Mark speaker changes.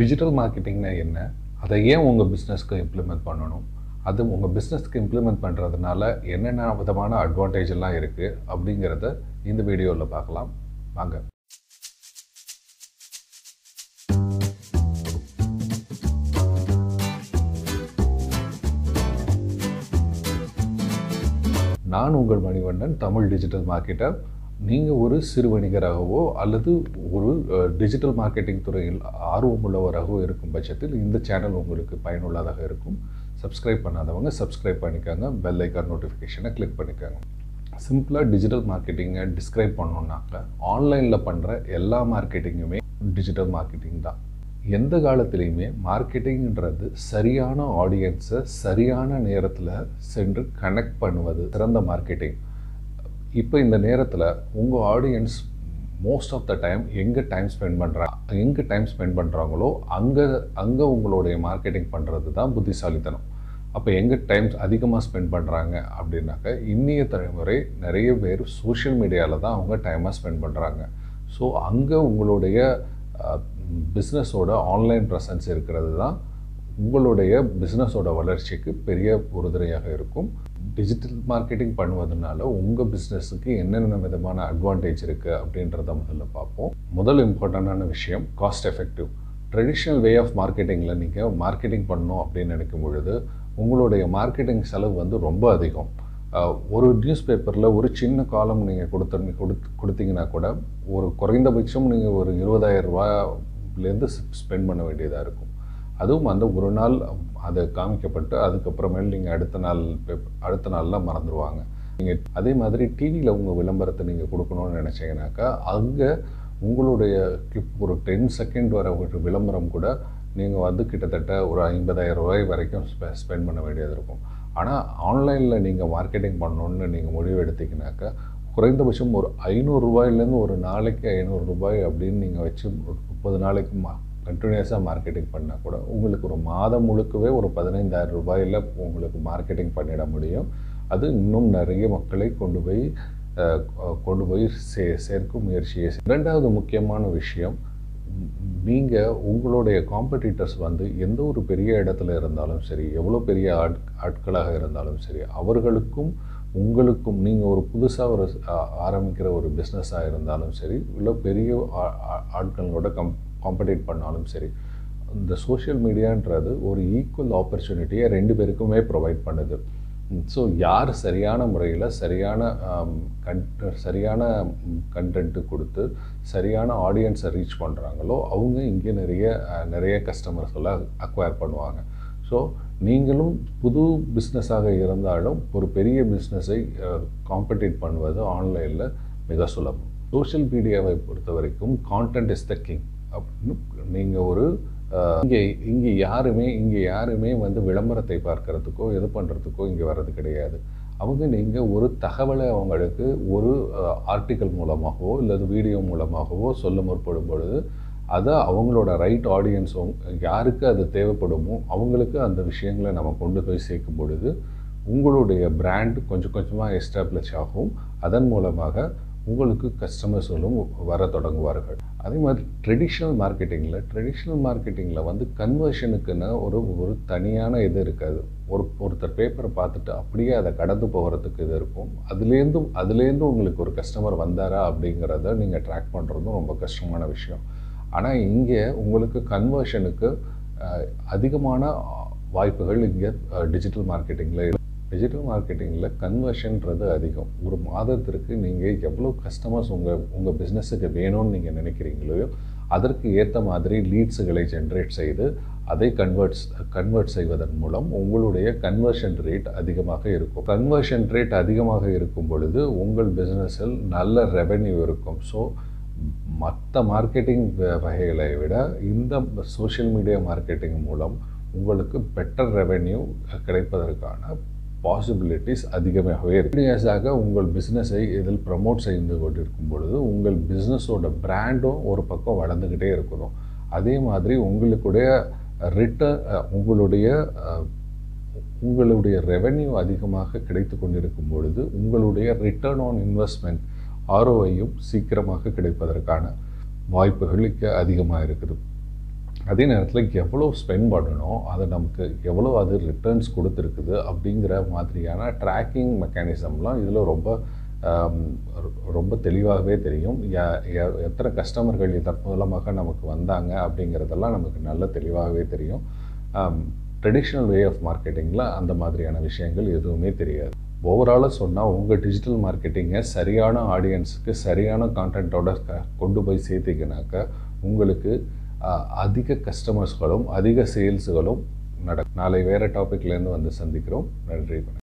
Speaker 1: Digital மார்க்கெட்டிங்னா என்ன? அதை ஏன் உங்கள் பிஸ்னஸ்க்கு இம்ப்ளிமெண்ட் பண்ணணும்? அது உங்கள் பிஸ்னஸ்க்கு இம்ப்ளிமெண்ட் பண்ணுறதுனால என்னென்ன விதமான அட்வான்டேஜ் எல்லாம் இருக்குது அப்படிங்கிறத இந்த வீடியோவில் பார்க்கலாம். வாங்க. நான் உங்கள் மணிவண்ணன் தமிழ் டிஜிட்டல் மார்க்கெட்டர் நீங்கள் ஒரு சிறு வணிகராகவோ அல்லது ஒரு டிஜிட்டல் மார்க்கெட்டிங் துறையில் ஆர்வமுள்ளவராகவோ இருக்கும் பட்சத்தில் இந்த சேனல் உங்களுக்கு பயனுள்ளதாக இருக்கும். சப்ஸ்கிரைப் பண்ணாதவங்க சப்ஸ்கிரைப் பண்ணிக்காங்க. பெல் ஐக்கான் நோட்டிஃபிகேஷனை கிளிக் பண்ணிக்காங்க. சிம்பிளாக டிஜிட்டல் மார்க்கெட்டிங்கை டிஸ்கிரைப் பண்ணோன்னாக்க ஆன்லைனில் பண்ணுற எல்லா மார்க்கெட்டிங்குமே டிஜிட்டல் மார்க்கெட்டிங் தான். எந்த காலத்துலேயுமே மார்க்கெட்டிங்கிறது சரியான ஆடியன்ஸை சரியான நேரத்தில் சென்று கனெக்ட் பண்ணுவது சிறந்த மார்க்கெட்டிங் இப்போ இந்த நேரத்தில் உங்கள் audience most of the time எங்கே டைம் ஸ்பெண்ட் பண்ணுறாங்க எங்கே டைம் ஸ்பெண்ட் பண்ணுறாங்களோ அங்கே அங்கே உங்களுடைய மார்க்கெட்டிங் பண்ணுறது தான் புத்திசாலித்தனம். அப்போ எங்கே டைம் அதிகமாக ஸ்பெண்ட் பண்ணுறாங்க அப்படின்னாக்க இன்னிய தலைமுறை நிறைய பேர் சோஷியல் மீடியாவில் தான் அவங்க டைமாக ஸ்பெண்ட் பண்ணுறாங்க ஸோ அங்கே உங்களுடைய பிஸ்னஸோட ஆன்லைன் ப்ரெசன்ஸ் இருக்கிறது தான் உங்களுடைய பிஸ்னஸோட வளர்ச்சிக்கு பெரிய உறுதுணையாக இருக்கும். டிஜிட்டல் மார்க்கெட்டிங் பண்ணுவதனால உங்கள் பிஸ்னஸுக்கு என்னென்ன விதமான அட்வான்டேஜ் இருக்குது அப்படின்றத முதல்ல பார்ப்போம். முதல் இம்பார்ட்டண்டான விஷயம் cost effective traditional way of மார்க்கெட்டிங்கில் நீங்கள் மார்க்கெட்டிங் பண்ணணும் அப்படின்னு நினைக்கும் பொழுது உங்களுடைய மார்க்கெட்டிங் செலவு வந்து ரொம்ப அதிகம். ஒரு நியூஸ் பேப்பரில் ஒரு சின்ன காலம் நீங்கள் கொடுத்து கொடுத்து கொடுத்தீங்கன்னா கூட ஒரு குறைந்தபட்சம் நீங்கள் ஒரு இருபதாயிரம் ரூபாயிலேருந்து ஸ்பெண்ட் பண்ண வேண்டியதாக இருக்கும். அதுவும் அந்த ஒரு நாள் அதை காமிக்கப்பட்டு அதுக்கப்புறமேல் நீங்கள் அடுத்த நாள் அடுத்த நாள்லாம் மறந்துடுவாங்க நீங்கள் அதே மாதிரி டிவியில் உங்கள் விளம்பரத்தை நீங்கள் கொடுக்கணும்னு நினச்சிங்கனாக்கா அங்கே உங்களுடைய கிளிப் ஒரு டென் செகண்ட் வர ஒரு விளம்பரம் கூட நீங்கள் வந்து கிட்டத்தட்ட ஒரு ஐம்பதாயிரம் ரூபாய் வரைக்கும் ஸ்பெ ஸ்பெண்ட் பண்ண வேண்டியது இருக்கும். ஆனால் ஆன்லைனில் நீங்கள் மார்க்கெட்டிங் பண்ணணுன்னு நீங்கள் முடிவு எடுத்தீங்கன்னாக்கா குறைந்தபட்சம் ஒரு ஐநூறுரூவாயிலேருந்து ஒரு நாளைக்கு ஐநூறுரூபாய் அப்படின்னு நீங்கள் வச்சு முப்பது நாளைக்கு மா கண்டினியூஸாக மார்க்கெட்டிங் பண்ணால் கூட உங்களுக்கு ஒரு மாதம் முழுக்கவே ஒரு பதினைந்தாயிரம் ரூபாயில் உங்களுக்கு மார்க்கெட்டிங் பண்ணிட முடியும். அது இன்னும் நிறைய மக்களை கொண்டு போய் கொண்டு போய் சே சேர்க்கும் முயற்சியை இரண்டாவது முக்கியமான விஷயம் நீங்கள் உங்களுடைய காம்படிட்டர்ஸ் வந்து எந்த ஒரு பெரிய இடத்துல இருந்தாலும் சரி எவ்வளோ பெரிய ஆட் ஆட்களாக இருந்தாலும் சரி அவர்களுக்கும் உங்களுக்கும் நீங்கள் ஒரு புதுசாக ஒரு ஆரம்பிக்கிற ஒரு பிஸ்னஸாக இருந்தாலும் சரி இல்லை பெரிய ஆட்களோட கம் காம்படேட் பண்ணாலும் சரி இந்த சோஷியல் மீடியான்றது ஒரு ஈக்குவல் ஆப்பர்ச்சுனிட்டியை ரெண்டு பேருக்குமே ப்ரொவைட் பண்ணுது. ஸோ யார் சரியான முறையில் சரியான கன் சரியான கண்டென்ட்டு கொடுத்து சரியான ஆடியன்ஸை ரீச் பண்ணுறாங்களோ அவங்க இங்கே நிறைய நிறைய கஸ்டமர்ஸ்களை அக்வயர் பண்ணுவாங்க. ஸோ நீங்களும் புது பிஸ்னஸாக இருந்தாலும் ஒரு பெரிய பிஸ்னஸை காம்படேட் பண்ணுவது ஆன்லைனில் மிக சுலபம். சோஷியல் மீடியாவை பொறுத்த வரைக்கும் கான்டென்ட் இஸ் த கிங் அப்படின்னு நீங்கள் ஒரு இங்கே இங்கே யாருமே இங்கே யாருமே வந்து விளம்பரத்தை பார்க்கறதுக்கோ இது பண்ணுறதுக்கோ இங்கே வர்றது கிடையாது. அவங்க நீங்கள் ஒரு தகவலை அவங்களுக்கு ஒரு ஆர்டிக்கல் மூலமாகவோ இல்லது வீடியோ மூலமாகவோ சொல்ல முற்படும் பொழுது அதை அவங்களோட ரைட் ஆடியன்ஸ் யாருக்கு அது தேவைப்படுமோ அவங்களுக்கு அந்த விஷயங்களை நம்ம கொண்டு போய் சேர்க்கும் பொழுது உங்களுடைய பிராண்ட் கொஞ்சம் கொஞ்சமாக எஸ்டாப்ளிஷ் ஆகும். அதன் மூலமாக உங்களுக்கு கஸ்டமர்ஸும் வர தொடங்குவார்கள். அதே மாதிரி ட்ரெடிஷ்னல் மார்க்கெட்டிங்கில் ட்ரெடிஷ்னல் மார்க்கெட்டிங்கில் வந்து கன்வர்ஷனுக்குன்னு ஒரு ஒரு தனியான இது இருக்காது. ஒரு ஒருத்தர் பேப்பரை பார்த்துட்டு அப்படியே அதை கடந்து போகிறதுக்கு இது இருக்கும். அதுலேருந்தும் அதுலேருந்து உங்களுக்கு ஒரு கஸ்டமர் வந்தாரா அப்படிங்கிறத நீங்கள் ட்ராக் பண்ணுறதும் ரொம்ப கஷ்டமான விஷயம். ஆனால் இங்கே உங்களுக்கு கன்வர்ஷனுக்கு அதிகமான வாய்ப்புகள் இங்கே டிஜிட்டல் மார்க்கெட்டிங்கில் டிஜிட்டல் மார்க்கெட்டிங்கில் கன்வர்ஷன்றது அதிகம். ஒரு மாதத்திற்கு நீங்கள் எவ்வளோ கஸ்டமர்ஸ் உங்கள் உங்கள் பிஸ்னஸுக்கு வேணும்னு நீங்கள் நினைக்கிறீங்களோ அதற்கு ஏற்ற மாதிரி லீட்ஸுகளை ஜென்ரேட் செய்து அதை கன்வெர்ட்ஸ் கன்வெர்ட் செய்வதன் மூலம் உங்களுடைய கன்வர்ஷன் ரேட் அதிகமாக இருக்கும். கன்வர்ஷன் ரேட் அதிகமாக இருக்கும் பொழுது உங்கள் பிஸ்னஸில் நல்ல ரெவென்யூ இருக்கும். ஸோ மற்ற மார்க்கெட்டிங் வகைகளை விட இந்த சோஷியல் மீடியா மார்க்கெட்டிங் மூலம் உங்களுக்கு பெட்டர் ரெவென்யூ கிடைப்பதற்கான பாசிபிலிட்டிஸ் அதிகமாகவே கண்டினியூஸாக உங்கள் பிஸ்னஸை இதில் ப்ரமோட் செய்து கொண்டிருக்கும் பொழுது உங்கள் பிஸ்னஸோட பிராண்டும் ஒரு பக்கம் வளர்ந்துக்கிட்டே இருக்கணும். அதே மாதிரி உங்களுடைய ரிட்டர்ன் உங்களுடைய உங்களுடைய ரெவென்யூ அதிகமாக கிடைத்து கொண்டிருக்கும் பொழுது உங்களுடைய ரிட்டர்ன் ஆன் இன்வெஸ்ட்மெண்ட் ஆர்ஓஐயும் சீக்கிரமாக கிடைப்பதற்கான வாய்ப்புகள் அதிகமாக இருக்குது. அதே நேரத்தில் எவ்வளோ ஸ்பெண்ட் பண்ணணும் அதை நமக்கு எவ்வளோ அது ரிட்டர்ன்ஸ் கொடுத்துருக்குது அப்படிங்கிற மாதிரியான ட்ராக்கிங் மெக்கானிசம்லாம் இதில் ரொம்ப ரொம்ப தெளிவாகவே தெரியும். எத்தனை கஸ்டமர்கள் இதன் மூலமாக நமக்கு வந்தாங்க அப்படிங்கிறதெல்லாம் நமக்கு நல்ல தெளிவாகவே தெரியும். ட்ரெடிஷ்னல் வே ஆஃப் மார்க்கெட்டிங்கில் அந்த மாதிரியான விஷயங்கள் எதுவுமே தெரியாது. ஓவராலாக சொன்னால் உங்கள் டிஜிட்டல் மார்க்கெட்டிங்கை சரியான ஆடியன்ஸுக்கு சரியான கான்டென்ட்டோட கொண்டு போய் சேர்த்திக்கினாக்க உங்களுக்கு அதிக கஸ்டமர்ஸ்களும் அதிக சேல்ஸுகளும் நட நாளை வேறு டாப்பிக்லேருந்து வந்து சந்திக்கிறோம். நன்றி வணக்கம்.